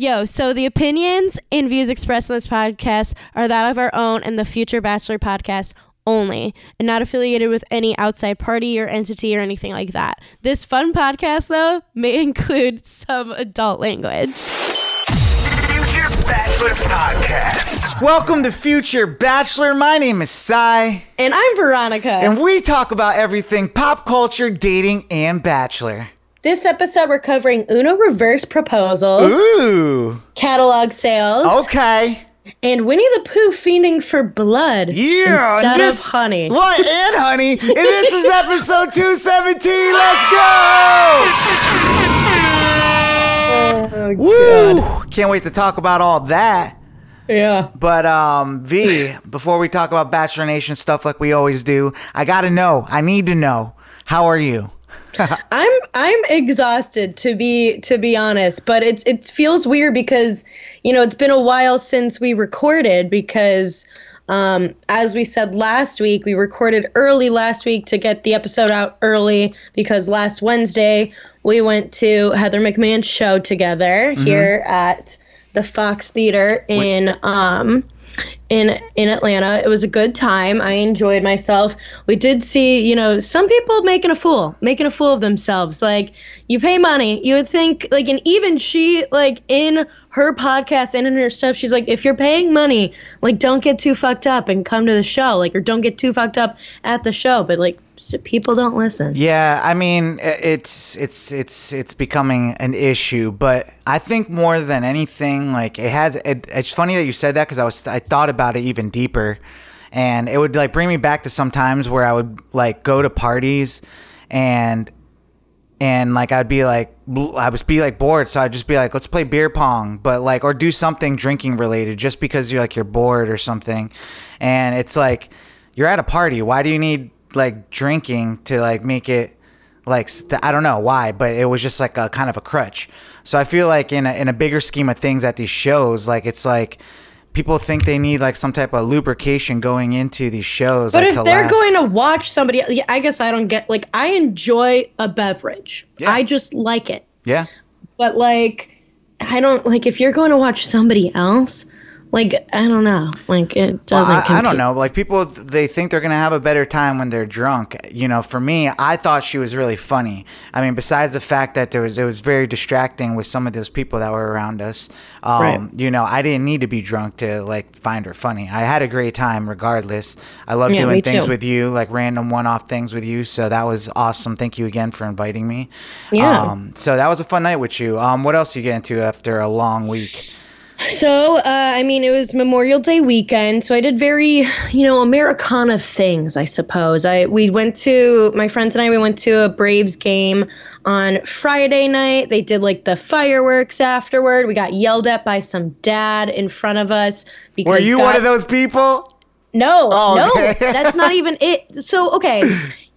Yo, so the opinions and views expressed in this podcast are that of our own and the Future Bachelor podcast only, and not affiliated with any outside party or entity or anything like that. This fun podcast, though, may include some adult language. Future Bachelor Podcast. Welcome to Future Bachelor. My name is Cy, And I'm Veronica. and we talk about everything pop culture, dating, and Bachelor. This episode, we're covering Uno reverse proposals, Ooh, catalog sales, okay. and Winnie the Pooh fiending for blood Yeah, instead and this- of honey. What? And honey. And this is episode 217. Let's Oh, go. Woo! Can't wait to talk about all that. Yeah. But um, V, before we talk about Bachelor Nation stuff like we always do, I gotta know. I need to know. How are you? I'm I'm exhausted to be to be honest, but it's it feels weird because you know it's been a while since we recorded because um, as we said last week, we recorded early last week to get the episode out early because last Wednesday we went to Heather McMahon's show together here at the Fox Theater in um, in in Atlanta. It was a good time. I enjoyed myself. We did see, you know, some people making a fool, making a fool of themselves. Like you pay money, you would think like and even she like in her podcast and in her stuff, she's like, if you're paying money, like don't get too fucked up and come to the show. Like or don't get too fucked up at the show. But like s- people don't listen. Yeah, I mean, it's it's it's it's becoming an issue, but I think more than anything, like it has. It, it's funny that you said that because I was I thought about it even deeper, and it would like bring me back to some times where I would like go to parties, and and like I'd be like I would be like bored, so I'd just be like, let's play beer pong, but like or do something drinking related, just because you're like you're bored or something, and it's like you're at a party. Why do you need like drinking to like make it like st- I don't know why, but it was just like a kind of a crutch. So I feel like in a, in a bigger scheme of things at these shows, like it's like people think they need like some type of lubrication going into these shows. But like, if they're laugh. going to watch somebody, yeah, I guess I don't get like I enjoy a beverage. Yeah. I just like it. yeah. But like, I don't like if you're going to watch somebody else. Like I don't know. Like it doesn't. I, I don't know. Like people, they think they're gonna have a better time when they're drunk. You know, for me, I thought she was really funny. I mean, besides the fact that there was it was very distracting with some of those people that were around us. Um, Right. You know, I didn't need to be drunk to like find her funny. I had a great time regardless. I love Yeah, doing things too. with you, like random one-off things with you. So that was awesome. Thank you again for inviting me. Yeah. Um, so that was a fun night with you. Um, what else you get into after a long week? So, uh, I mean, it was Memorial Day weekend, so I did very, you know, Americana things, I suppose. I we went to my friends and I. We went to a Braves game on Friday night. They did like the fireworks afterward. We got yelled at by some dad in front of us because Were you God- one of those people? No, Oh, okay. no, that's not even it. So okay,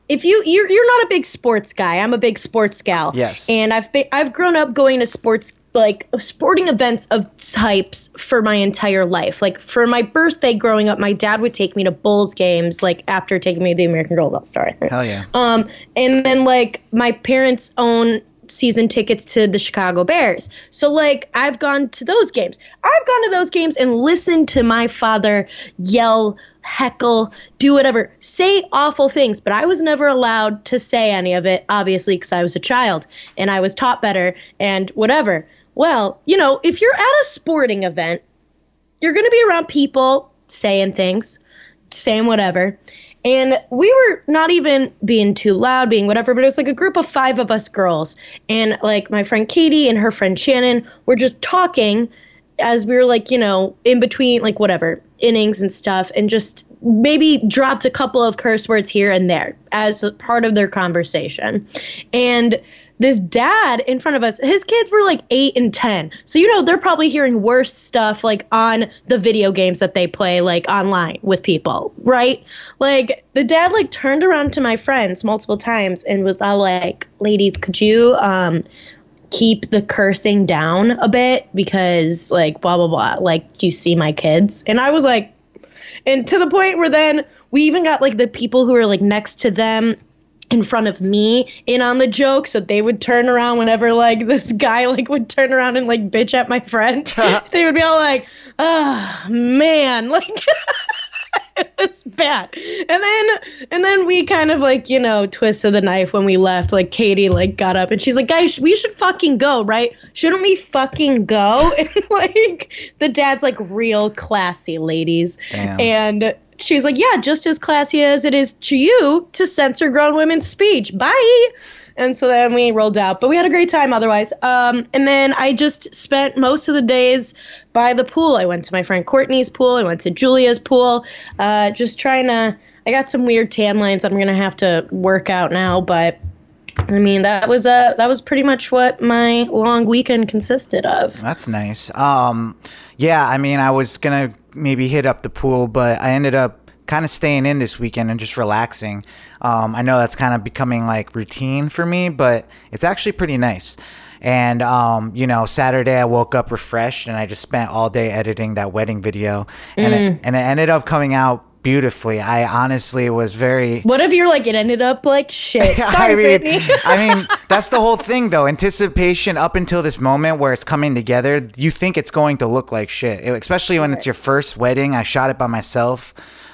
if you you're you're not a big sports guy, I'm a big sports gal. Yes. and I've been I've grown up going to sports like sporting events of types for my entire life. Like for my birthday growing up, my dad would take me to Bulls games. Like after taking me to the American Girl All Star. Hell yeah. Um, and then like my parents own season tickets to the Chicago Bears. So like I've gone to those games. I've gone to those games and listened to my father yell, heckle, do whatever, say awful things, but I was never allowed to say any of it obviously because I was a child and I was taught better and whatever. Well, you know, if you're at a sporting event, you're going to be around people saying things, saying whatever. And we were not even being too loud, being whatever, but it was like a group of five of us girls. And like my friend Katie and her friend Shannon were just talking as we were like, you know, in between like whatever innings and stuff, and just maybe dropped a couple of curse words here and there as part of their conversation. And this dad in front of us, his kids were like eight and 10. So, you know, they're probably hearing worse stuff like on the video games that they play, like online with people, right? Like, the dad like turned around to my friends multiple times and was all like, ladies, could you, um, keep the cursing down a bit because like blah blah blah like do you see my kids and i was like and to the point where then we even got like the people who were like next to them in front of me in on the joke. So they would turn around whenever like this guy like would turn around and like bitch at my friend. They would be all like oh man like it's bad. And then and then we kind of like you know twisted the knife when we left like katie like got up and she's like guys we should fucking go right? Shouldn't we fucking go? And like the dad's like real classy ladies. Damn. and she's like yeah just as classy as it is to you to censor grown women's speech. Bye. And so then we rolled out but we had a great time otherwise. Um, and then i just spent most of the days by the pool. I went to my friend courtney's pool. I went to julia's pool. Uh, just trying to i got some weird tan lines i'm gonna have to work out now but i mean that was uh that was pretty much what my long weekend consisted of. That's nice. Um, yeah, I mean, I was gonna maybe hit up the pool, but I ended up kind of staying in this weekend and just relaxing. Um, I know that's kind of becoming like routine for me, but it's actually pretty nice. And um, you know, Saturday I woke up refreshed, and I just spent all day editing that wedding video, and it, and it ended up coming out beautifully. I honestly was very what if you're like it ended up like shit sorry I mean, Brittany. I mean, that's the whole thing, though. Anticipation up until this moment where it's coming together, you think it's going to look like shit. It- especially when it's your first wedding. I shot it by myself.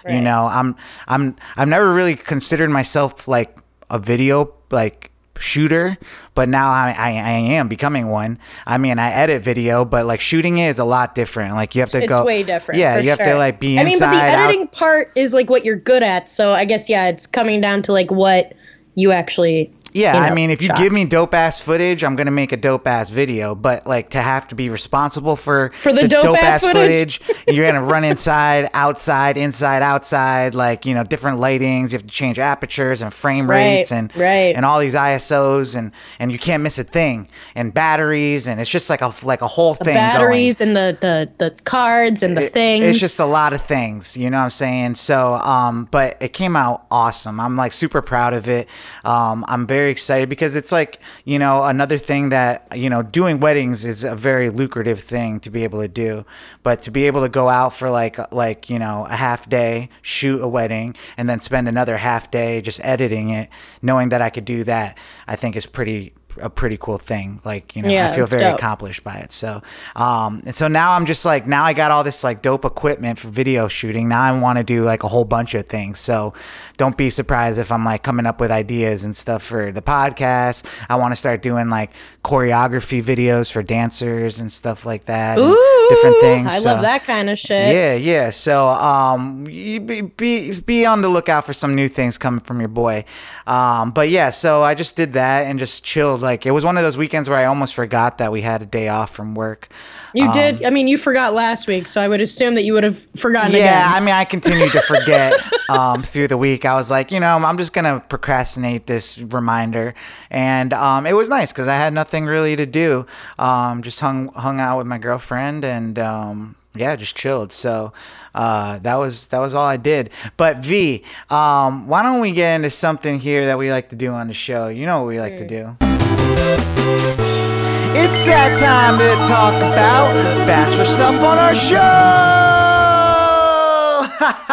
You know, I'm, I'm, I've never really considered myself like a video like shooter, but now I, I, I am becoming one. I mean, I edit video, but like shooting it is a lot different. Like you have to it's go. way different. Yeah, you have to like be I mean, but the out- editing part is like what you're good at. So I guess yeah, it's coming down to like what you actually. Yeah, you I mean, if you shot. give me dope ass footage, I'm gonna make a dope ass video. But like to have to be responsible for For the dope-ass footage? you're gonna run inside, outside, inside, outside. Like you know, different lightings. You have to change apertures and frame Right, rates and right. and all these ISOs and and you can't miss a thing. And batteries and it's just like a like a whole thing. going batteries and the, the the cards and the it- things. It's just a lot of things, you know what I'm saying? So, um, but it came out awesome. I'm like super proud of it. Um, I'm very excited because it's like, you know, another thing that, you know, doing weddings is a very lucrative thing to be able to do. But to be able to go out for like, like, you know, a half day, shoot a wedding, and then spend another half day just editing it, knowing that I could do that, I think is pretty, a pretty cool thing. Like, you know, Yeah, I feel very dope. accomplished by it. So, um, and so now I'm just like, now I got all this like dope equipment for video shooting. Now I want to do like a whole bunch of things. So don't be surprised if I'm like coming up with ideas and stuff for the podcast. I want to start doing like choreography videos for dancers and stuff like that. Ooh, different things. I So- love that kind of shit. yeah, yeah. So, um, you be, be be on the lookout for some new things coming from your boy. Um, but yeah, so I just did that and just chilled. Like it was one of those weekends where I almost forgot that we had a day off from work. You did. I mean, you forgot last week, so I would assume that you would have forgotten Yeah, again. I mean, I continued to forget um, through the week. I was like, you know, I'm just gonna procrastinate this reminder, and um, it was nice because I had nothing really to do. Um, just hung hung out with my girlfriend and. Um, yeah, just chilled. So uh, that was that was all I did. But V, um, why don't we get into something here that we like to do on the show? You know what we like to do. It's that time to talk about bachelor stuff on our show.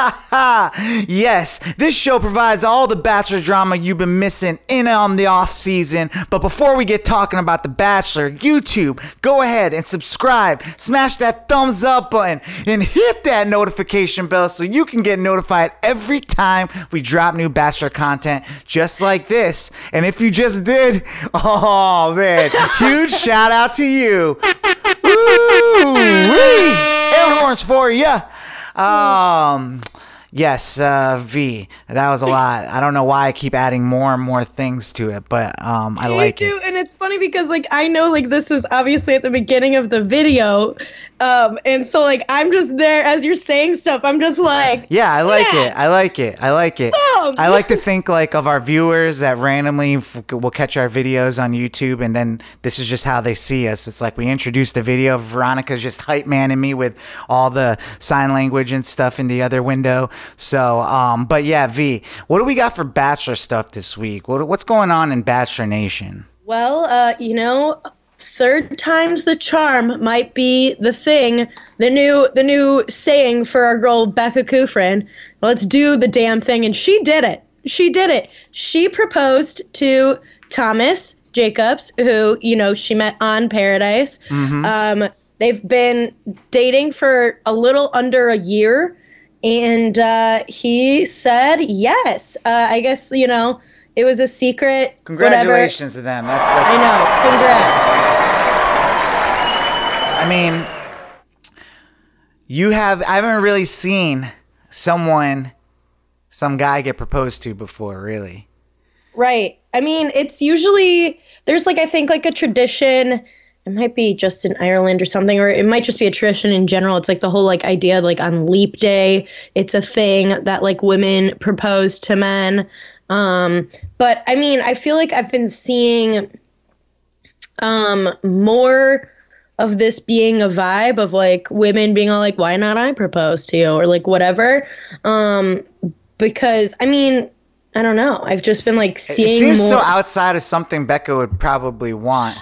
yes, this show provides all the bachelor drama you've been missing in on the off season. But before we get talking about the bachelor, YouTube, go ahead and subscribe, smash that thumbs up button, and hit that notification bell so you can get notified every time we drop new bachelor content just like this. And if you just did, oh man, huge shout out to you. Woo! Air horns for ya. Um, yes, uh, V. That was a lot. I don't know why I keep adding more and more things to it, but um, I like it. and it's funny because like I know like this is obviously at the beginning of the video, um, and so like I'm just there as you're saying stuff. I'm just like, Yeah, I like it. I like it. I like it. Stop. I like to think like of our viewers that randomly f- will catch our videos on YouTube, and then this is just how they see us. It's like we introduced the video of Veronica's just hype manning me with all the sign language and stuff in the other window. So, um, but yeah, V, what do we got for Bachelor stuff this week? What, what's going on in Bachelor Nation? Well, uh, you know, third time's the charm might be the thing. The new the new saying for our girl Becca Kufrin. Let's do the damn thing, and she did it. She did it. She proposed to Thomas Jacobs, who, you know, she met on Paradise. Um, they've been dating for a little under a year. And uh, he said yes. Uh, I guess, you know, it was a secret. Whatever. Congratulations to them. That's, that's I know. Congrats. I mean, you have. I haven't really seen someone, some guy get proposed to before, really. Right. I mean, it's usually there's like I think like a tradition. It might be just in Ireland or something, or it might just be a tradition in general. It's like the whole like idea like on Leap Day, it's a thing that like women propose to men. Um, but I mean, I feel like I've been seeing um more of this being a vibe of like women being all like, why not I propose to you or like whatever. Um, because I mean, I don't know. I've just been like It seeing seems more. so outside of something Becca would probably want.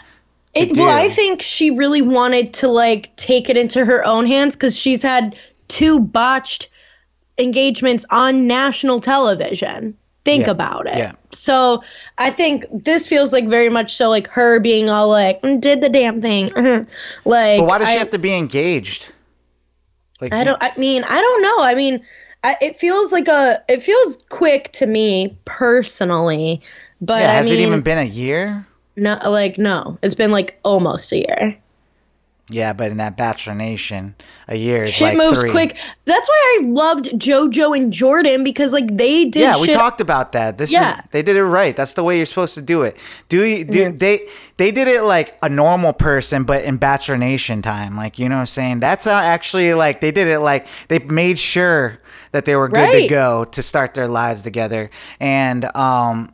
It, well, I think she really wanted to like take it into her own hands because she's had two botched engagements on national television. Think Yeah, about it. yeah. So I think this feels like very much so like her being all like "Mm, did the damn thing. like But why does she I- have to be engaged? Like I don't. I mean, I don't know. I mean, I, it feels like a. It feels quick to me personally, but Yeah, I has mean, it even been a year? no, like no, it's been like almost a year. Yeah, but in that Bachelor Nation, a year is Shit like moves three. quick. That's why I loved JoJo and Jordan because like they did. Yeah, we talked about that. This Yeah. is they did it right. That's the way you're supposed to do it. Do you do Mm-hmm. they they did it like a normal person but in Bachelor Nation time. Like, you know what I'm saying? That's how actually like they did it like they made sure that they were good to go to start their lives together. And um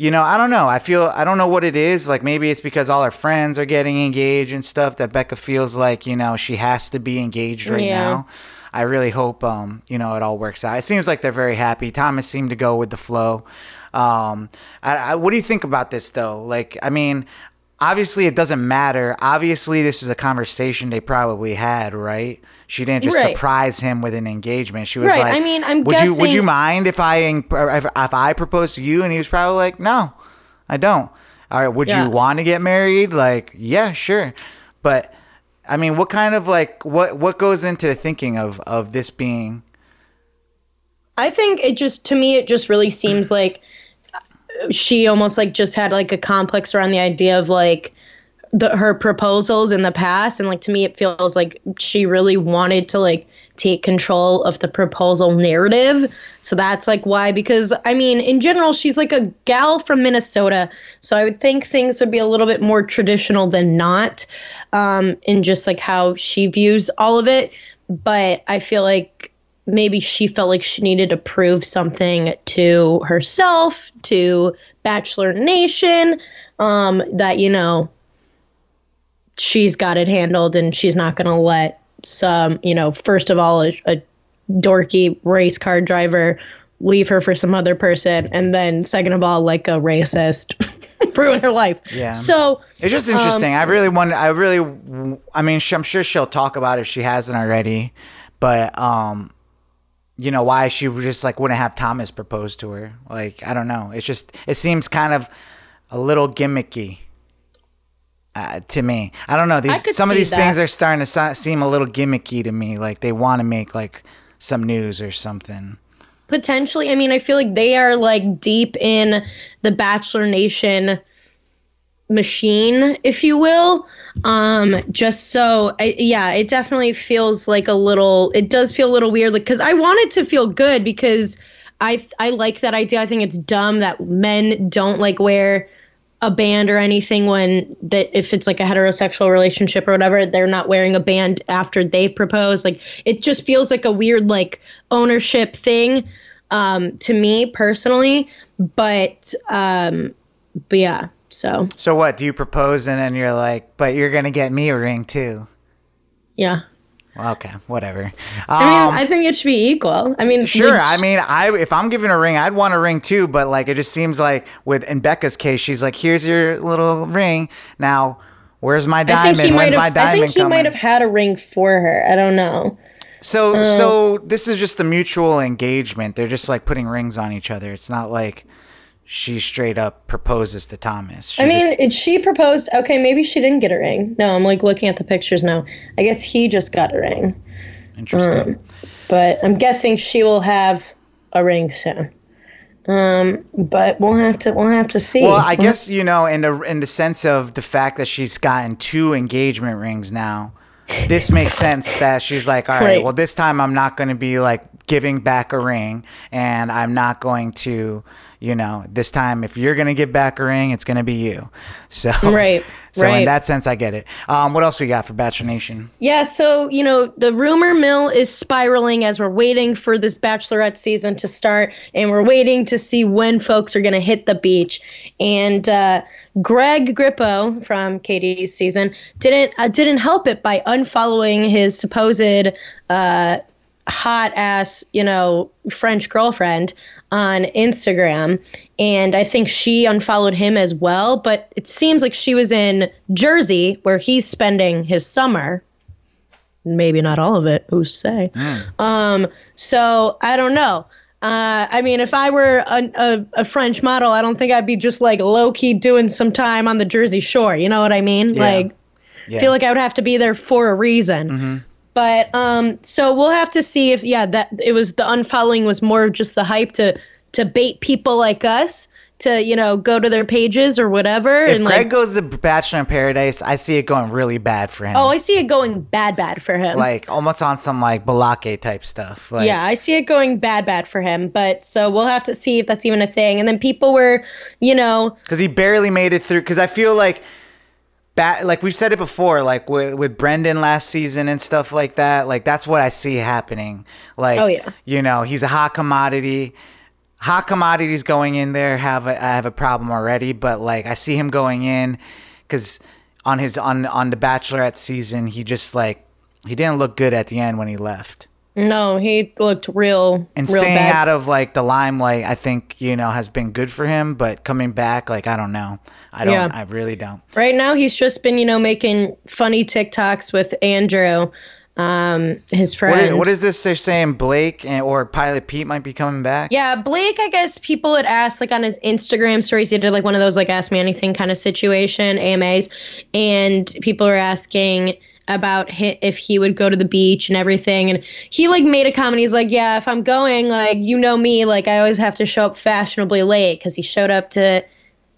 you know, I don't know. I feel I don't know what it is. Like maybe it's because all her friends are getting engaged and stuff that Becca feels like, you know, she has to be engaged right Yeah. now. I really hope um, you know, it all works out. It seems like they're very happy. Thomas seemed to go with the flow. Um I, I, what do you think about this though? Like, I mean, obviously it doesn't matter. Obviously this is a conversation they probably had, right? She didn't just Right. surprise him with an engagement. She was Right, like, I mean, I'm would you would you mind if I if, if I proposed to you? And he was probably like, no, I don't. All right, would Yeah. you want to get married? Like, yeah, sure. But I mean, what kind of like what what goes into the thinking of of this being? I think it just to me it just really seems like uh, she almost like just had like a complex around the idea of like the her proposals in the past and like to me it feels like she really wanted to like take control of the proposal narrative. So that's like why because i mean in general she's like a gal from minnesota so i would think things would be a little bit more traditional than not um in just like how she views all of it. But i feel like maybe she felt like she needed to prove something to herself, to Bachelor Nation, um, that, you know, she's got it handled and she's not going to let some, you know, first of all, a, a dorky race car driver leave her for some other person. And then, second of all, like a racist ruin her life. Yeah. So, It's just Um, interesting. I really wonder. I really. I mean, I'm sure she'll talk about it if she hasn't already. But um, you know why she just like wouldn't have Thomas propose to her? Like I don't know. It's just it seems kind of a little gimmicky. Uh, to me, I don't know. These some of these things are starting to so- seem a little gimmicky to me. Like they want to make like some news or something. potentially i mean i feel like they are like deep in the bachelor nation machine if you will um just so I, yeah it definitely feels like a little it does feel a little weird like because i want it to feel good because i i like that idea i think it's dumb that men don't like wear a band or anything when that if it's like a heterosexual relationship or whatever they're not wearing a band after they propose like it just feels like a weird like ownership thing um to me personally but um but yeah so So what? Do you propose and then you're like, but you're gonna get me a ring too? yeah okay, whatever. i mean Um, i think it should be equal i mean Sure. like, I mean, I if I'm giving a ring, I'd want a ring too. But like, it just seems like with in Becca's case, she's like, "Here's your little ring. Now, where's my diamond? When's my diamond I think he coming?" might have had a ring for her. I don't know. So Uh. so this is just a mutual engagement. They're just like putting rings on each other. It's not like she straight up proposes to Thomas. She I mean, just- she proposed. Okay, maybe she didn't get a ring. No, I'm like looking at the pictures now. I guess he just got a ring, interesting. but I'm guessing she will have a ring soon. Um, but we'll have to we'll have to see. Well, I guess you know, in the in the sense of the fact that she's gotten two engagement rings now, this makes sense that she's like, all right, Right. well, this time I'm not going to be like giving back a ring, and I'm not going to, you know, this time if you're going to give back a ring, it's going to be you. So Right, So in that sense, I get it. Um, what else we got for Bachelor Nation? Yeah, so you know the rumor mill is spiraling as we're waiting for this bachelorette season to start, and we're waiting to see when folks are going to hit the beach. And uh, Greg Grippo from Katie's season didn't uh, didn't help it by unfollowing his supposed uh, hot ass you know French girlfriend on Instagram, and I think she unfollowed him as well. But it seems like she was in Jersey where he's spending his summer maybe not all of it. Who's say? Um, so I don't know. Uh, I mean, if I were a, a, a French model, I don't think I'd be just like low key doing some time on the Jersey Shore. You know what I mean? Yeah. Like, Yeah. feel like I would have to be there for a reason. But um, so we'll have to see if yeah that it was the unfollowing was more of just the hype to to bait people like us to you know go to their pages or whatever if and Greg like goes to Bachelor in Paradise, I see it going really bad for him. oh I see it going bad bad for him. like almost on some like Balake type stuff. Like, yeah, I see it going bad, bad for him. But so we'll have to see if that's even a thing. And then people were, you know, because he barely made it through. Because I feel like, bat, like we've said it before, like with with Brendan last season and stuff like that. Like that's what I see happening. Like, Oh, yeah. you know, he's a hot commodity. Hot commodities going in there have a, I have a problem already, but like I see him going in because on his on on the Bachelorette season, he just like he didn't look good at the end when he left. No, he looked real, and real staying bad. out of like the limelight i think you know has been good for him but coming back like i don't know i don't Yeah. i really don't right now, he's just been, you know, making funny TikToks with Andrew, um, his friend. what is, what is this they're saying blake and, or pilot pete might be coming back Yeah, Blake, I guess people had asked like on his Instagram stories, he did like one of those like ask me anything kind of situation, AMAs, and people were asking about if he would go to the beach and everything. And he like made a comment. He's like, Yeah, if I'm going, like, you know me, like I always have to show up fashionably late because he showed up to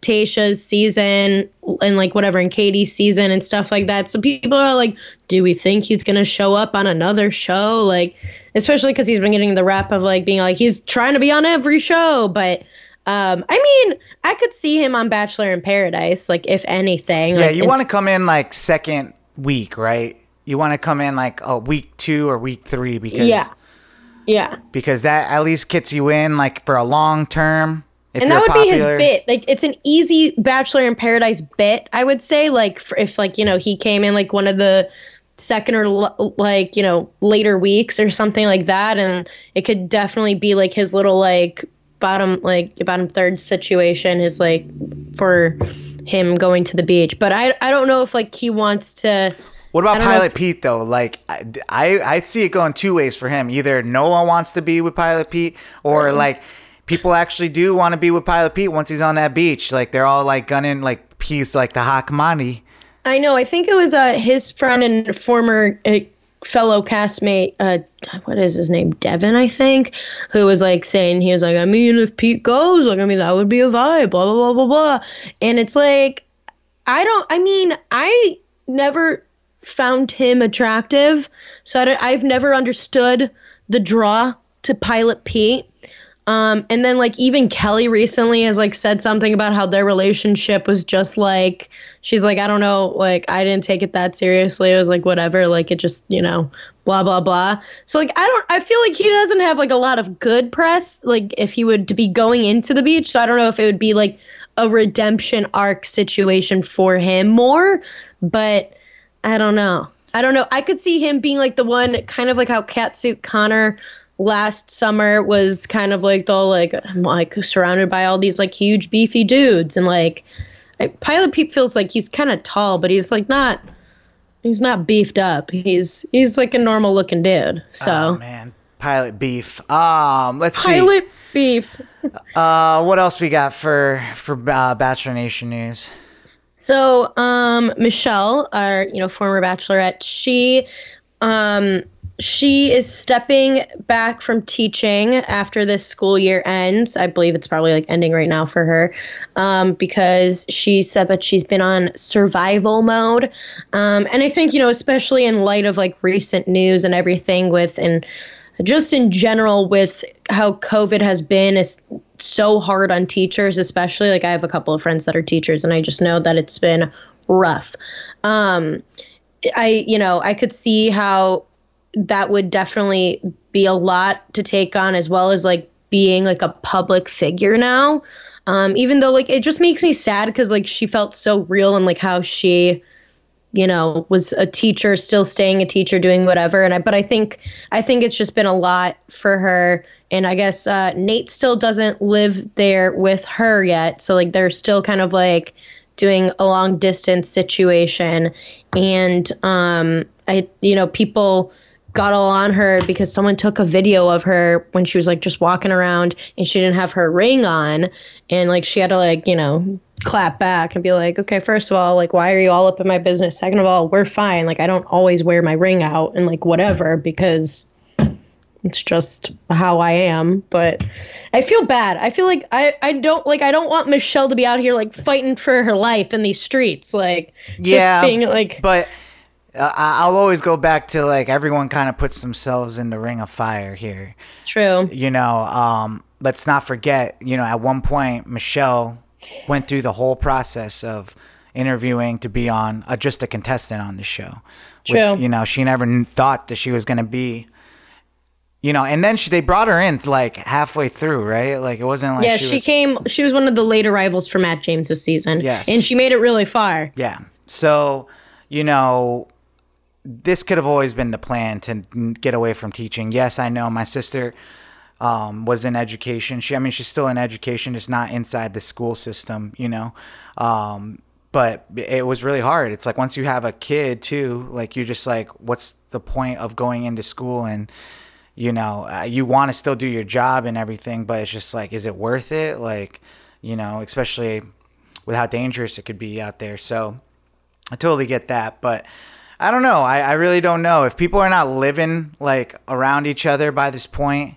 Tayshia's season and like whatever in Katie's season and stuff like that. So people are like, do we think he's gonna show up on another show? Like, especially because he's been getting the rap of like being like he's trying to be on every show. But um, I mean, I could see him on Bachelor in Paradise, like if anything. yeah like, you want to come in like second week right you want to come in like a week two or week three because Yeah. yeah. because that at least gets you in like for a long term if and that would be his bit like it's an easy bachelor in paradise bit i would say like for, if like you know he came in like one of the second or l- like you know later weeks or something like that and it could definitely be like his little like bottom like bottom third situation is like for him going to the beach but i i don't know if like he wants to What about I don't know Pilot if- Pete though? Like I, I I see it going two ways for him. Either no one wants to be with Pilot Pete, or like people actually do want to be with Pilot Pete once he's on that beach. Like they're all like gunning like he's like the commodity. I know. I think it was uh, his friend and former uh, fellow castmate. Uh, what is his name? Devin, I think, who was like saying he was like, I mean, if Pete goes, like, I mean, that would be a vibe. Blah blah blah blah blah. And it's like, I don't. I mean, I never found him attractive, so I I've never understood the draw to Pilot Pete. Um, and then like even Kelley recently has like said something about how their relationship was just like she's like I don't know like I didn't take it that seriously. It was like whatever, like it just you know blah blah blah. So like I don't I feel like he doesn't have like a lot of good press like if he would to be going into the beach. So I don't know if it would be like a redemption arc situation for him more, but I don't know. I don't know. I could see him being like the one, kind of like how Catsuit Connor last summer was kind of like the like like surrounded by all these like huge beefy dudes and like Pilot Pete feels like he's kind of tall, but he's like not he's not beefed up. He's he's like a normal looking dude. So Oh man, pilot beef. Um, let's see. pilot beef. Uh, what else we got for for uh, Bachelor Nation news? So, um, Michelle, our you know former bachelorette, she, um, she is stepping back from teaching after this school year ends. I believe it's probably like ending right now for her, um, because she said that she's been on survival mode, um, and I think you know especially in light of like recent news and everything with and just in general with how COVID has been is so hard on teachers, especially like I have a couple of friends that are teachers, and I just know that it's been rough. Um, I, you know, I could see how that would definitely be a lot to take on, as well as like being like a public figure now. Um, even though like it just makes me sad because like she felt so real and like how she you know was a teacher still staying a teacher doing whatever. And I but I think I think it's just been a lot for her. And I guess uh, Nate still doesn't live there with her yet. So like they're still kind of like doing a long distance situation. And um I you know people got all on her because someone took a video of her when she was like just walking around and she didn't have her ring on. And like she had to like you know clap back and be like okay first of all like why are you all up in my business? Second of all we're fine. Like i don't always wear my ring out and like whatever because it's just how i am. But i feel bad. I feel like i i don't like i don't want michelle to be out here like fighting for her life in these streets. Like Yeah, just being like But I'll always go back to like everyone kind of puts themselves in the ring of fire here. true You know, um, let's not forget. You know, at one point Michelle went through the whole process of interviewing to be on uh, just a contestant on the show. With- True. you know, she never thought that she was going to be. You know, and then she they brought her in like halfway through, right? Like it wasn't like yeah, she, she, was, came. She was one of the late arrivals for Matt James this season. Yes. and she made it really far. Yeah. So, you know, this could have always been the plan to get away from teaching. Yes, I know my sister um, was in education. She, I mean, she's still in education, just not inside the school system, you know. Um, but it was really hard. It's like once you have a kid too, like you're just like, what's the point of going into school and you know, uh, you want to still do your job and everything, but it's just like, is it worth it? Like, you know, especially with how dangerous it could be out there. So I totally get that, but I don't know. I, I really don't know if people are not living like around each other by this point.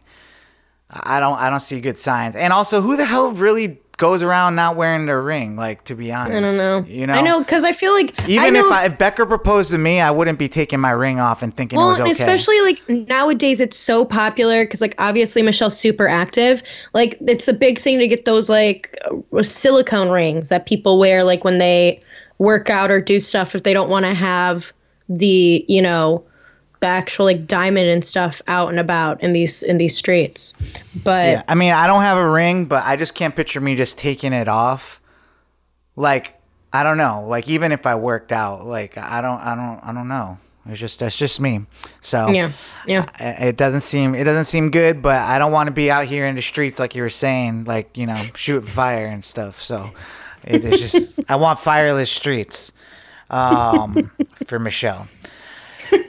I don't. I don't see good signs. And also, who the hell really goes around not wearing their ring? Like, to be honest, I don't know. You know, I know because I feel like I Even know if I, if Becca proposed to me, I wouldn't be taking my ring off and thinking it Well, was okay. especially like nowadays, it's so popular because like obviously Michelle's super active. Like it's the big thing to get those like uh, silicone rings that people wear like when they work out or do stuff if they don't want to have the you know the actual like diamond and stuff out and about in these in these streets. But Yeah, I mean, I don't have a ring, but I just can't picture me just taking it off. Like, I don't know. Like, even if I worked out, like, I don't, I don't, I don't know. It's just that's just me. So yeah, yeah. I- it doesn't seem it doesn't seem good, but I don't want to be out here in the streets like you were saying, like you know, shoot fire and stuff. So it is just I want fireless streets um, for Michelle.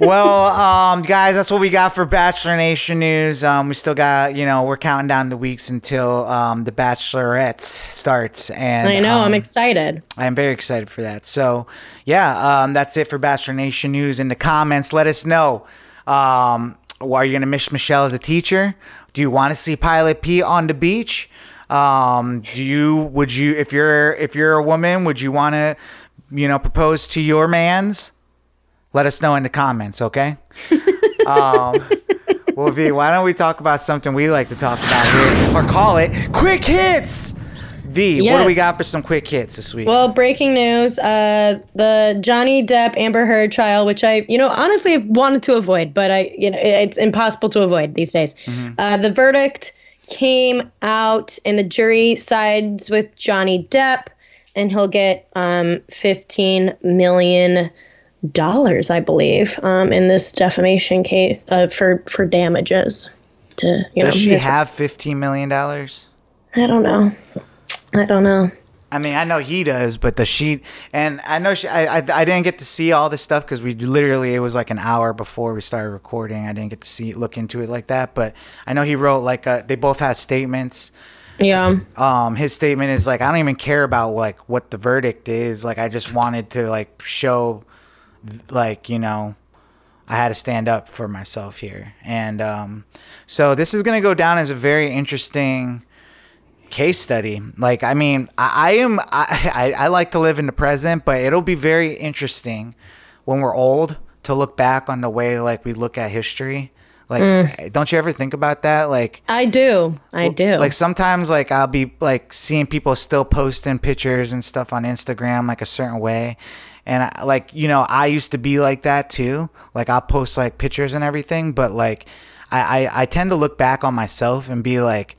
Well, um, guys, that's what we got for Bachelor Nation news. Um, we still got, you know, we're counting down the weeks until um, the Bachelorette starts, and I know. um, I'm excited. I'm very excited for that. So, yeah, um, that's it for Bachelor Nation news. In the comments, let us know. Um, are you going to miss Michelle as a teacher? Do you want to see Pilot P on the beach? Um, do you would you if you're if you're a woman would you want to you know propose to your man's? Let us know in the comments, okay? um, well, V, why don't we talk about something we like to talk about here, or call it quick hits? V, what do we got for some quick hits this week? Well, breaking news: uh, the Johnny Depp Amber Heard trial, which I, you know, honestly wanted to avoid, but I, you know, it's impossible to avoid these days. Uh, the verdict came out, and the jury sides with Johnny Depp, and he'll get um, fifteen million dollars, I believe, um, in this defamation case uh, for for damages. To you know, Does she have fifteen million dollars? I don't know. I don't know. I mean, I know he does, but the sheet, and I know she, I, I, I didn't get to see all this stuff because we literally it was like an hour before we started recording. I didn't get to see look into it like that, but I know he wrote like a, they both have statements. Yeah. Um, his statement is like, I don't even care about like what the verdict is. Like, I just wanted to like show, like you know, I had to stand up for myself here, and um, so this is gonna go down as a very interesting case study. Like, I mean, I, I am, I, I, I like to live in the present, but it'll be very interesting when we're old to look back on the way like we look at history. Like, mm. eh, don't you ever think about that? Like, I do. I do. like sometimes like I'll be like seeing people still posting pictures and stuff on Instagram like a certain way. And I, like, you know, I used to be like that too. Like I'll post like pictures and everything, but like I, I, I tend to look back on myself and be like,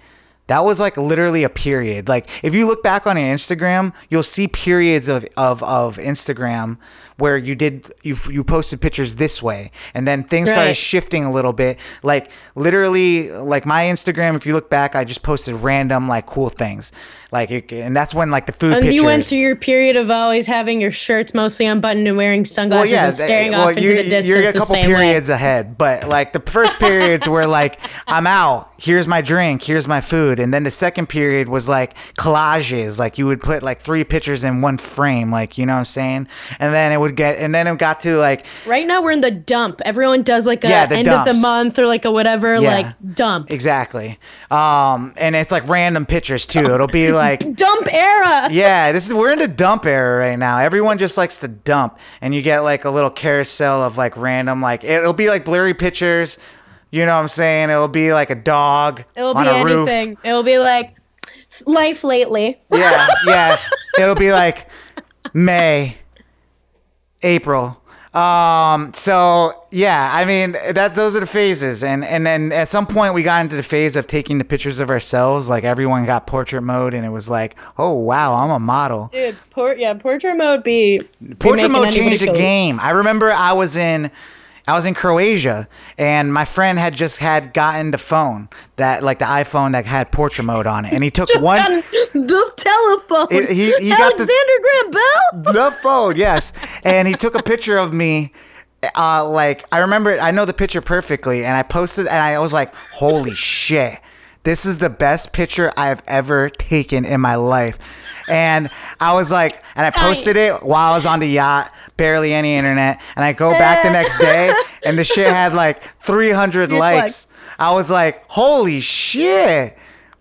that was like literally a period. Like if you look back on your Instagram, you'll see periods of, of, of Instagram where you did you you posted pictures this way and then things started shifting a little bit. Like literally like my Instagram, if you look back, I just posted random like cool things. Like it, and that's when like the food and pictures. you went through your period of always having your shirts mostly unbuttoned and wearing sunglasses and that- staring well, off into the distance You're a the couple periods way. ahead, but like the first periods were like, I'm out. Here's my drink. Here's my food. And then the second period was like collages. Like you would put like three pictures in one frame. Like you know what I'm saying. And then it would get. And then it got to like Right now we're in the dump. Everyone does like a Yeah, end of the month or like a whatever Yeah. like dump. exactly. Um, and it's like random pictures too. It'll be like. Dump era. Yeah, this is we're in the dump era right now. Everyone just likes to dump, and you get like a little carousel of like random, like it'll be like blurry pictures. You know what I'm saying? It'll be like a dog It'll on be a roof. anything. It'll be like life lately. Yeah, yeah. It'll be like May, April. Um. So yeah, I mean that those are the phases, and and then at some point we got into the phase of taking the pictures of ourselves. Like everyone got portrait mode, and it was like, oh wow, I'm a model. Dude, port yeah, portrait mode be Portrait mode changed the game. I remember I was in I was in Croatia and my friend had just had gotten the phone that like the iPhone that had portrait mode on it. And he took one on the telephone. It- he- he got the- Alexander Graham Bell. the phone, yes. And he took a picture of me. Uh, like I remember, I know the picture perfectly, and I posted, and I was like, "Holy shit, this is the best picture I've ever taken in my life." And I was like, and I posted it while I was on the yacht, barely any internet, and I go back the next day, and the shit had like 300 You're likes. I was like, "Holy shit."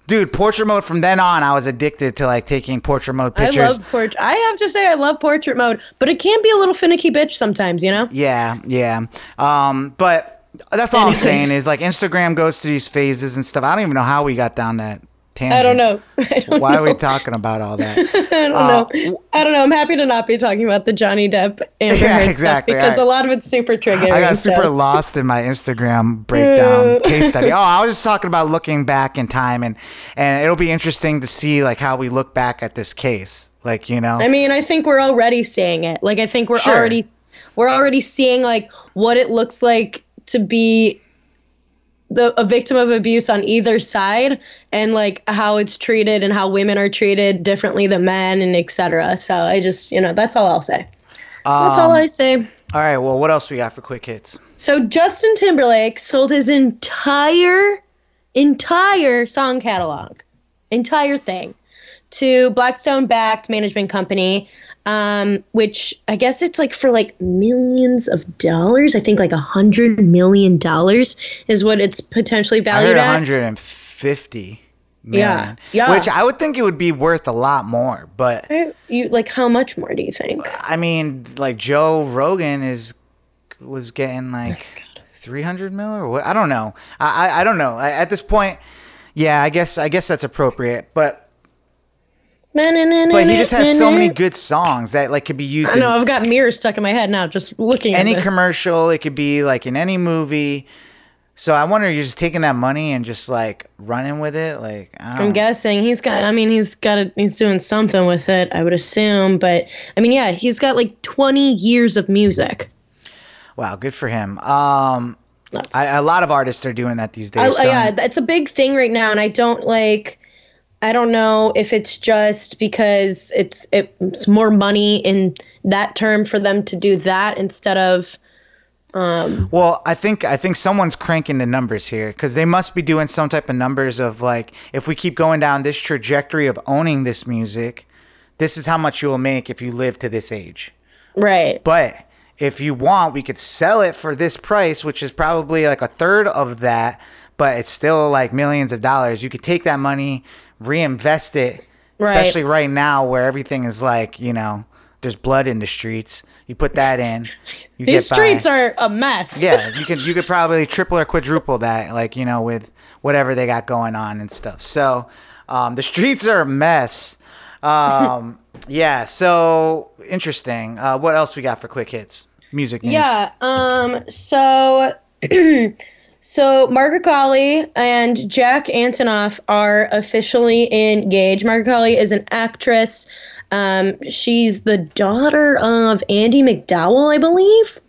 Dude, portrait mode from then on, I was addicted to like taking portrait mode pictures. I love portrait. I have to say, I love portrait mode, but it can be a little finicky bitch sometimes, you know. Yeah, yeah. Um, but that's all Anyways. I'm saying is like Instagram goes through these phases and stuff. I don't even know how we got down that tangent. I don't know. I don't Why know. are we talking about all that? I don't Uh, know. I don't know. I'm happy to not be talking about the Johnny Depp Amber Yeah, Heard exactly. stuff because I- a lot of it's super triggering. I got super so- lost in my Instagram breakdown case study. Oh, I was just talking about looking back in time and and it'll be interesting to see like how we look back at this case. Like, you know. I mean, I think we're already seeing it. Like, I think we're Sure. already we're already seeing like what it looks like to be the a victim of abuse on either side and like how it's treated and how women are treated differently than men and etc. So I just, you know, that's all I'll say. That's all Um, I say. all right, well, what else we got for quick hits? So Justin Timberlake sold his entire entire song catalog, entire thing, to Blackstone backed management company, um, which I guess it's like for like millions of dollars. I think like a hundred million dollars is what it's potentially I valued heard at. 150 million. Yeah, yeah. Which I would think it would be worth a lot more, but You like how much more do you think? I mean, like Joe Rogan is was getting like three hundred mil or what? I don't know. I I, I don't know. I, at this point, yeah, I guess I guess that's appropriate. But but he just has so many good songs that like could be used I know I've got mirrors stuck in my head now just looking any at. Any commercial. It could be like in any movie. So I wonder, you're just taking that money and just like running with it, like I I'm guessing he's got. I mean, he's got. A, he's doing something with it. I would assume, but I mean, yeah, he's got like 20 years of music. wow, good for him. Um. I, a lot of artists are doing that these days. I, so- yeah, it's a big thing right now, and I don't like. I don't know if it's just because it's it's more money in that term for them to do that instead of um, Well, I think I think someone's cranking the numbers here because they must be doing some type of numbers of like if we keep going down this trajectory of owning this music, this is how much you will make if you live to this age. right. But if you want, we could sell it for this price, which is probably like a third of that, but it's still like millions of dollars. You could take that money, reinvest it, Right. especially right now where everything is like, you know, there's blood in the streets. You put that in. You These get by. streets are a mess. Yeah, you could you could probably triple or quadruple that, like you know, with whatever they got going on and stuff. So um, the streets are a mess. Um, yeah, so interesting. Uh, what else we got for quick hits? Music news. Yeah. Um. So. So Margaret Qualley and Jack Antonoff are officially engaged. Margaret Qualley is an actress. Um, she's the daughter of Andie MacDowell, I believe.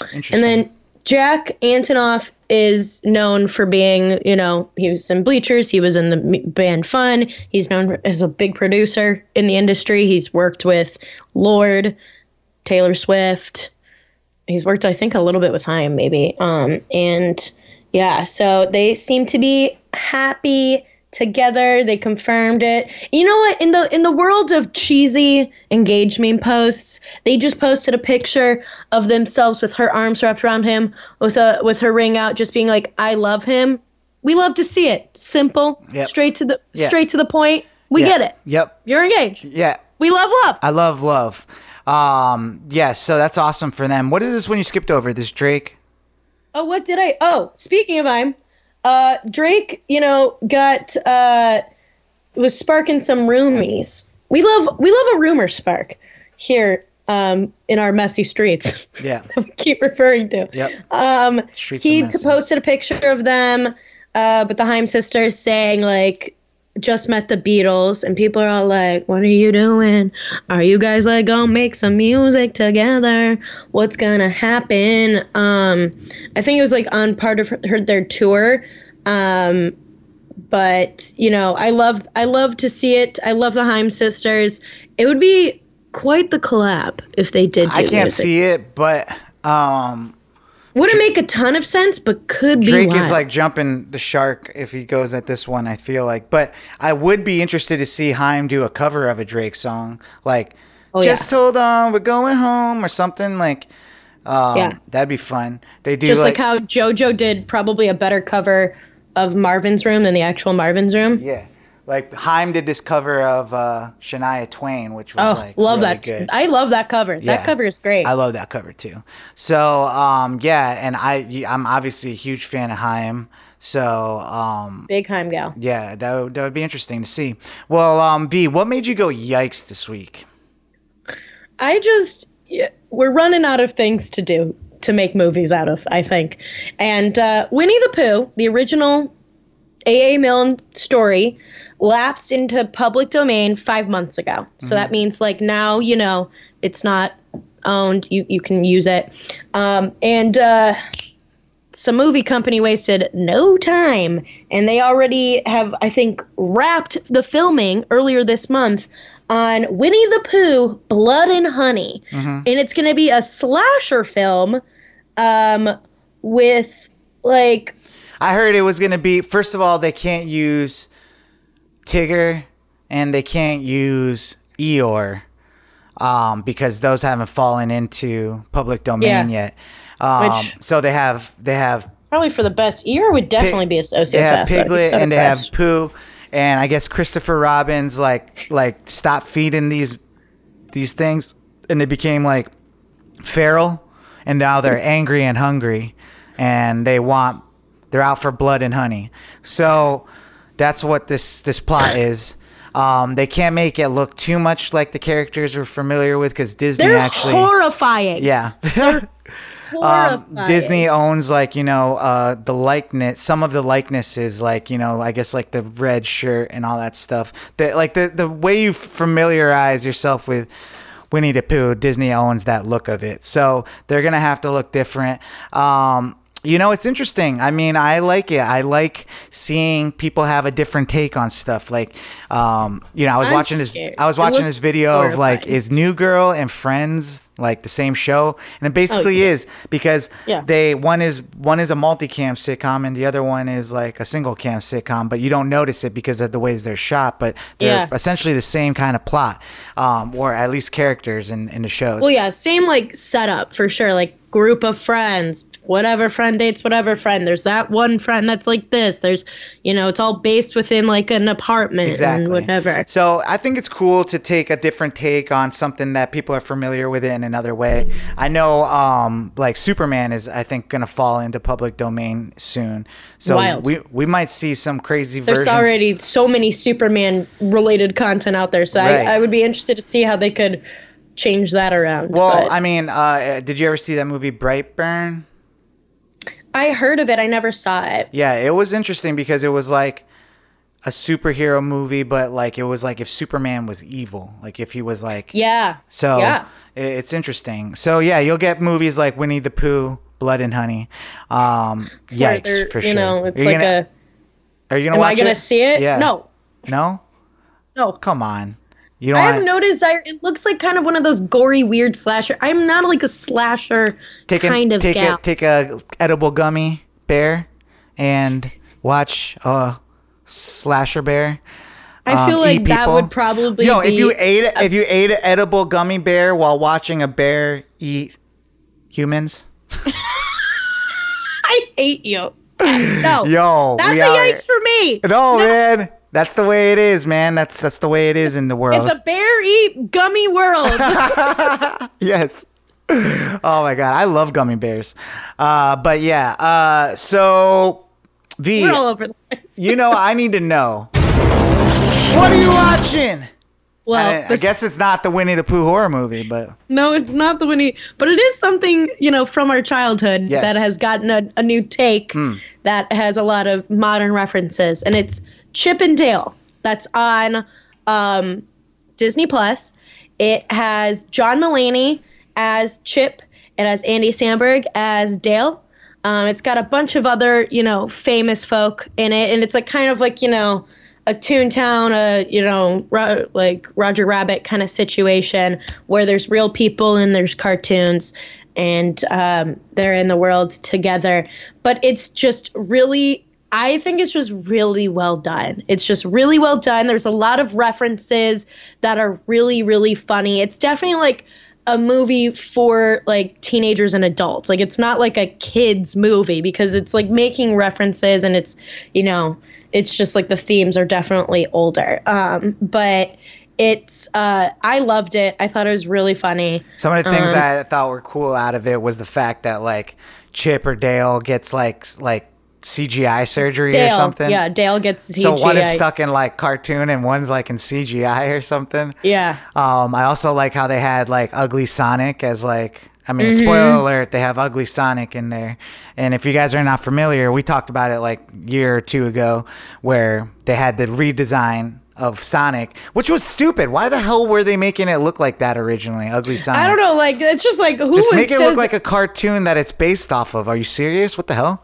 interesting. And then Jack Antonoff is known for being, you know, he was in Bleachers, he was in the band Fun. He's known as a big producer in the industry. He's worked with Lorde, Taylor Swift. He's worked, I think, a little bit with Haim, maybe. Um, and yeah, so they seem to be happy together. They confirmed it. You know what? In the in the world of cheesy engagement posts, they just posted a picture of themselves with her arms wrapped around him, with a with her ring out, just being like, "I love him." We love to see it. Simple, Yep. straight to the Yeah. straight to the point. We Yeah. get it. Yep. You're engaged. Yeah. We love love. I love love. Um, yeah, so that's awesome for them. What is this when you skipped over this Drake? Oh, what did I? Oh, speaking of I'm, uh, Drake, you know, got uh, was sparking some roomies. We love we love a rumor spark here um, in our messy streets. Yeah. we keep referring to. Yep. Um, Streets he posted a picture of them, uh, but the Haim sisters saying like just met the Beatles, and people are all like, "What are you doing? Are you guys like gonna make some music together? What's gonna happen?" Um, I think it was like on part of her, her their tour. Um, but you know, I love I love to see it. I love the Haim sisters. It would be quite the collab if they did. Do I can't music. see it, but um Wouldn't make a ton of sense, but could be. Drake is like jumping the shark if he goes at this one, I feel like. But I would be interested to see Haim do a cover of a Drake song. Like Oh, Just hold on, we're going home or something like um, Yeah. that'd be fun. They do just like, like, how JoJo did probably a better cover of Marvin's Room than the actual Marvin's Room. yeah. Like Haim did this cover of uh, Shania Twain, which was Oh, like love really that! good. I love that cover. Yeah. That cover is great. I love that cover too. So um, yeah, and I I'm obviously a huge fan of Haim. So um, Big Haim gal. yeah, that would, that would be interesting to see. Well, um, V, what made you go yikes this week? I just we're running out of things to do to make movies out of. I think, and uh, Winnie the Pooh, the original A.A. Milne story, lapsed into public domain five months ago. So that means like now you know it's not owned. You you can use it, um, and. Uh, some movie company wasted no time and they already have i think wrapped the filming earlier this month on winnie the pooh blood and honey and it's going to be a slasher film um, with like I heard it was gonna be first of all they can't use Tigger and they can't use Eeyore um, because those haven't fallen into public domain Yeah. yet. Um, Which- so they have they have probably for the best ear would definitely be a sociopath they have Piglet so and they have depressed. Pooh and I guess Christopher Robin's like like stopped feeding these these things and they became like feral and now they're angry and hungry and they want they're out for blood and honey. So that's what this this plot is. Um, they can't make it look too much like the characters we're familiar with because Disney they're actually horrifying yeah. um, Disney owns like you know uh, the likeness, some of the likenesses, like you know, I guess like the red shirt and all that stuff. That like the the way you familiarize yourself with Winnie the Pooh, Disney owns that look of it, so they're gonna have to look different. Um, You know, it's interesting. I mean, I like it. I like seeing people have a different take on stuff. Like, um, you know, I was I'm watching this. scared. I was watching this video of like, is New Girl and Friends like the same show? And it basically Oh, yeah. is because Yeah. they one is one is a multicam sitcom and the other one is like a single cam sitcom, but you don't notice it because of the ways they're shot. But they're Yeah. essentially the same kind of plot, um, or at least characters in in the shows. Well, yeah, same like setup for sure. Like group of friends, whatever friend dates whatever friend. There's that one friend that's like this. There's, you know, it's all based within like an apartment exactly and whatever. so i think it's cool to take a different take on something that people are familiar with it in another way i know um like superman is i think gonna fall into public domain soon so Wild. we we might see some crazy versions. There's versions already so many Superman related content out there, so Right. I, I would be interested to see how they could change that around. well but i mean uh did you ever see that movie brightburn I heard of it, I never saw it. yeah it was interesting because it was like a superhero movie but like it was like if superman was evil like if he was like Yeah. So yeah. it's interesting. So yeah, you'll get movies like Winnie the Pooh, Blood and Honey. Um, yikes for you sure. know, it's Are you like gonna, a. Are you gonna Am watch I gonna it? see it? Yeah. No. No. No. Come on. You don't. I have want no desire. It looks like kind of one of those gory, weird slasher. I'm not like a slasher take a, kind of take gal. a take a edible gummy bear and watch a slasher bear. I feel um, like that would probably Yo, be. if you ate if you ate an edible gummy bear while watching a bear eat humans, I hate you. No. yo, That's a are- yikes for me. No, man. That's the way it is, man. That's that's the way it is in the world. It's a bear eat gummy world. yes. Oh my god, I love gummy bears. Uh, but yeah, uh, so V, We're all over the place. you know, I need to know. What are you watching? Well, I, I guess it's not the Winnie the Pooh horror movie, but no, it's not the Winnie, but it is something you know from our childhood Yes. that has gotten a, a new take that has a lot of modern references, and it's Chip and Dale. That's on um, Disney Plus. It has John Mulaney as Chip. It has Andy Samberg as Dale. Um, it's got a bunch of other, you know, famous folk in it, and it's like kind of like you know, a Toontown, a you know, ro- like Roger Rabbit kind of situation where there's real people and there's cartoons, and um, they're in the world together. But it's just really, I think it's just really well done. It's just really well done. There's a lot of references that are really, really funny. It's definitely like a movie for like teenagers and adults. Like it's not like a kids movie because it's like making references and it's you know it's just like the themes are definitely older. Um, but it's uh, I loved it. I thought it was really funny. some of the things Um, I thought were cool out of it was the fact that like Chip or Dale gets like like CGI surgery or something. yeah, Dale gets CGI. So one is stuck in like cartoon and one's like in CGI or something. Yeah, Um, I also like how they had like Ugly Sonic as like. I mean, Mm-hmm. spoiler alert, they have Ugly Sonic in there. And if you guys are not familiar, we talked about it like a year or two ago where they had the redesign of Sonic, which was stupid. Why the hell were they making it look like that originally? Ugly Sonic. I don't know. Like it's just like who Just was make it does- look like a cartoon that it's based off of. Are you serious? What the hell?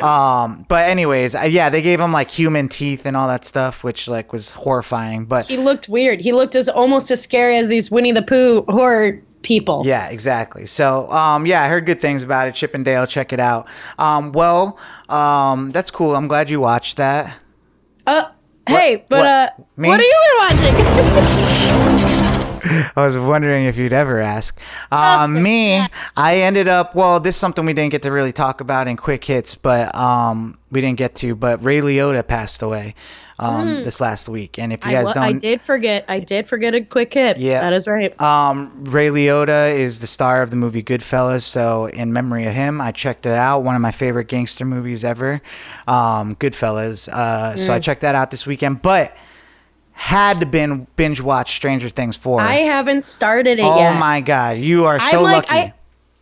Um, but anyways, yeah, they gave him like human teeth and all that stuff, which like was horrifying. But he looked weird. He looked as almost as scary as these Winnie the Pooh horror people. Yeah, exactly. So, um, yeah, I heard good things about it. Chip and Dale, check it out. Um, well, um, that's cool. I'm glad you watched that. Uh, hey, but what? uh, Me? what are you been watching? I was wondering if you'd ever ask. Um, me, I ended up. Well, this is something we didn't get to really talk about in quick hits, but um, we didn't get to. But Ray Liotta passed away um, this last week, and if you Hmm. I, guys don't, I did forget. I did forget a quick hit. Yeah. that is right. Um, Ray Liotta is the star of the movie Goodfellas, so in memory of him, I checked it out. One of my favorite gangster movies ever, um, Goodfellas. Uh, So I Mm. checked that out this weekend, but had to bin- binge watch Stranger Things four. I haven't started it oh yet. Oh my god, you are so like lucky. I.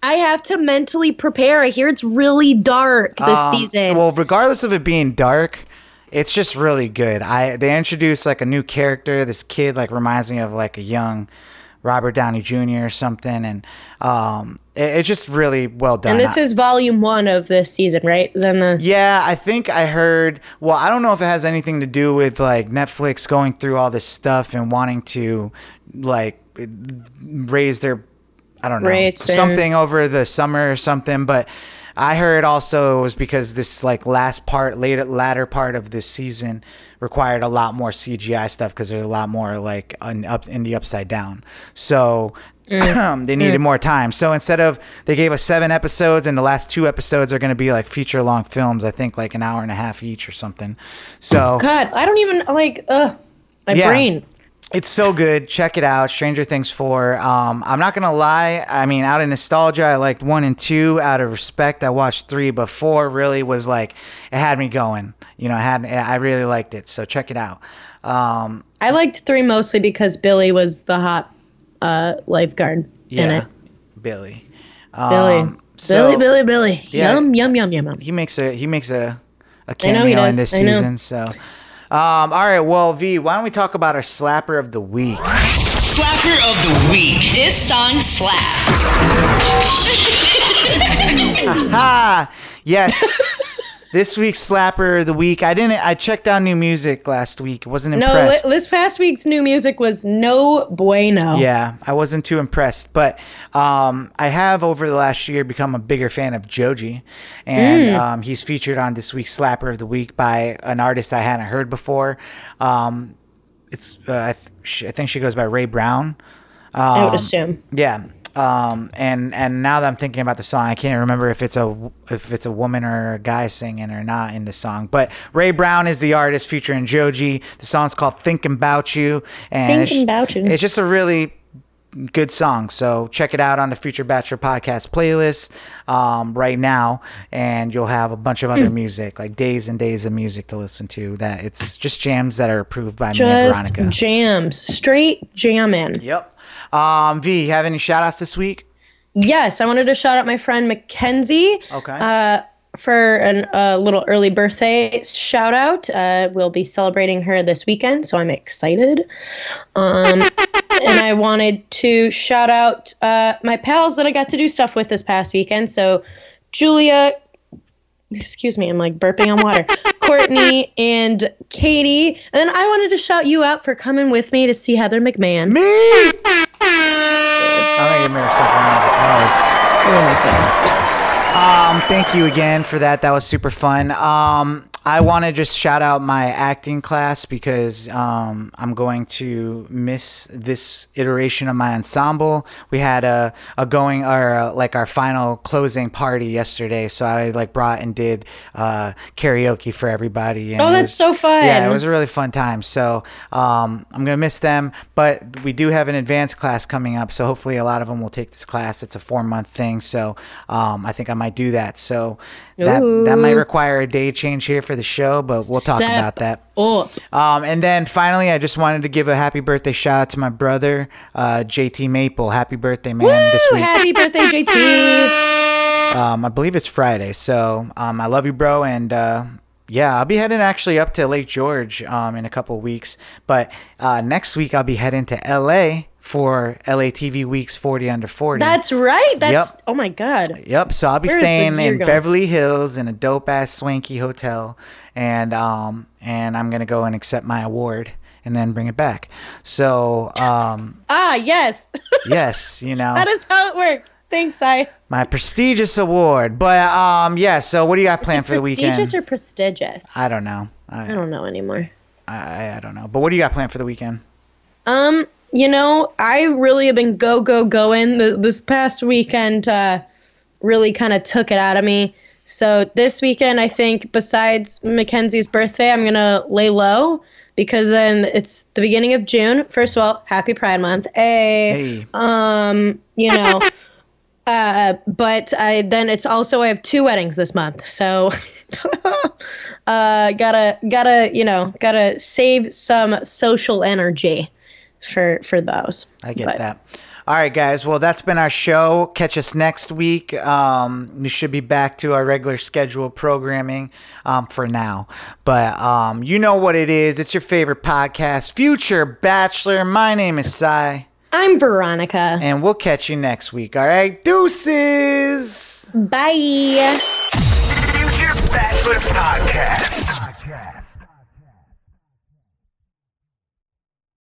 I have to mentally prepare. I hear it's really dark this Um, season. Well, regardless of it being dark, it's just really good. I they introduced like a new character. This kid like reminds me of like a young Robert Downey Jr. or something, and um, it, it's just really well done. And this is volume one of this season, right? Then the Yeah, I think I heard. Well, I don't know if it has anything to do with like Netflix going through all this stuff and wanting to like raise their, I don't know, Rates and- something over the summer or something. But I heard also it was because this like last part, later latter part of this season required a lot more CGI stuff because there's a lot more like on, up in the upside down. So mm. they needed mm. more time. So instead of they gave us seven episodes, and the last two episodes are going to be like feature long films. I think like an hour and a half each or something. So God, I don't even like. Ugh, my Yeah. brain. It's so good. Check it out. Stranger Things four. Um, I'm not gonna lie. I mean, out of nostalgia, I liked one and two. Out of respect, I watched three, but four really was like it had me going. You know, I had I really liked it. So check it out. Um, I liked three mostly because Billy was the hot uh, lifeguard in yeah, it. Billy. Billy. Um, so- Billy, Billy, Billy. Yeah. Yum, yum, yum, yum, yum. he makes a he makes a, he cameo in this season. So, um, all right, well, V, why don't we talk about our slapper of the week? Slapper of the week. This song slaps. Ah, yes. This week's slapper of the week. I didn't. I checked out new music last week. Wasn't No, impressed. li- this past week's new music was no bueno. Yeah, I wasn't too impressed, but um, I have over the last year become a bigger fan of Joji, and Mm. um, he's featured on this week's Slapper of the Week by an artist I hadn't heard before. Um, it's uh, I, th- I think she goes by Rei Brown. I would Um, assume. Yeah. Um, and and now that I'm thinking about the song, I can't remember if it's a if it's a woman or a guy singing or not in the song. But Rei Brown is the artist featuring Joji. The song's called "Thinking About You," and Thinking it's, About You. It's just a really good song. So check it out on the Future Bachelor podcast playlist um, right now, and you'll have a bunch of other Hmm. music, like days and days of music to listen to. That it's just jams that are approved by me and Veronica. jams. Straight jamming. yep. Um, v, you have any shout outs this week? Yes, I wanted to shout out my friend Mackenzie. Okay. Uh, for a uh, little early birthday shout out. Uh, we'll be celebrating her this weekend, so I'm excited. Um, and I wanted to shout out uh, my pals that I got to do stuff with this past weekend. So, Julia, excuse me, I'm like burping on water. Courtney and Katie. And I wanted to shout you out for coming with me to see Heather McMahon. Me. I'm gonna give myself a round of applause. My God. Um, thank you again for that. That was super fun. Um, I want to just shout out my acting class because um, I'm going to miss this iteration of my ensemble. We had a, a going or uh like our final closing party yesterday, so I like brought and did uh, karaoke for everybody. And Oh, that's was- so fun. Yeah, it was a really fun time. So um, I'm gonna miss them, but we do have an advanced class coming up. So hopefully a lot of them will take this class. It's a four month thing, so um, I think I might do that. So that that might require a day change here for the show, but we'll talk Step about that. Oh, Um, and then finally, I just wanted to give a happy birthday shout out to my brother, uh, JT Maple. Happy birthday, man! this week. Happy birthday, JT. Um, I believe it's Friday. So um, I love you, bro. And uh, yeah, I'll be heading actually up to Lake George um, in a couple weeks. But uh, next week, I'll be heading to LA for LA TV Weeks 40 Under 40. That's right. That's Yep. oh my god. Yep. So I'll be Where staying in going? Beverly Hills in a dope ass swanky hotel, and um and I'm gonna go and accept my award and then bring it back. So um Ah, yes. yes, you know that is how it works. Thanks, I. my prestigious award. But um yeah. So what do you got planned for the weekend? Prestigious or prestigious? I, I don't know. I, don't know anymore. I I don't know. But what do you got planned for the weekend? Um, you know, I really have been go go going. The, this past weekend uh, really kind of took it out of me. So this weekend, I think, besides Mackenzie's birthday, I'm gonna lay low because then it's the beginning of June. First of all, Happy Pride Month. Hey. Hey. Um, you know. Uh, but I then it's also I have two weddings this month, so uh, gotta gotta you know gotta save some social energy for for those. I get But- that. All right, guys. Well, that's been our show. Catch us next week. Um, we should be back to our regular schedule programming um, for now. But um, you know what it is. It's your favorite podcast, Future Bachelor. My name is Cy. I'm Veronica. And we'll catch you next week. All right. Deuces. Bye. Future Bachelor Podcast.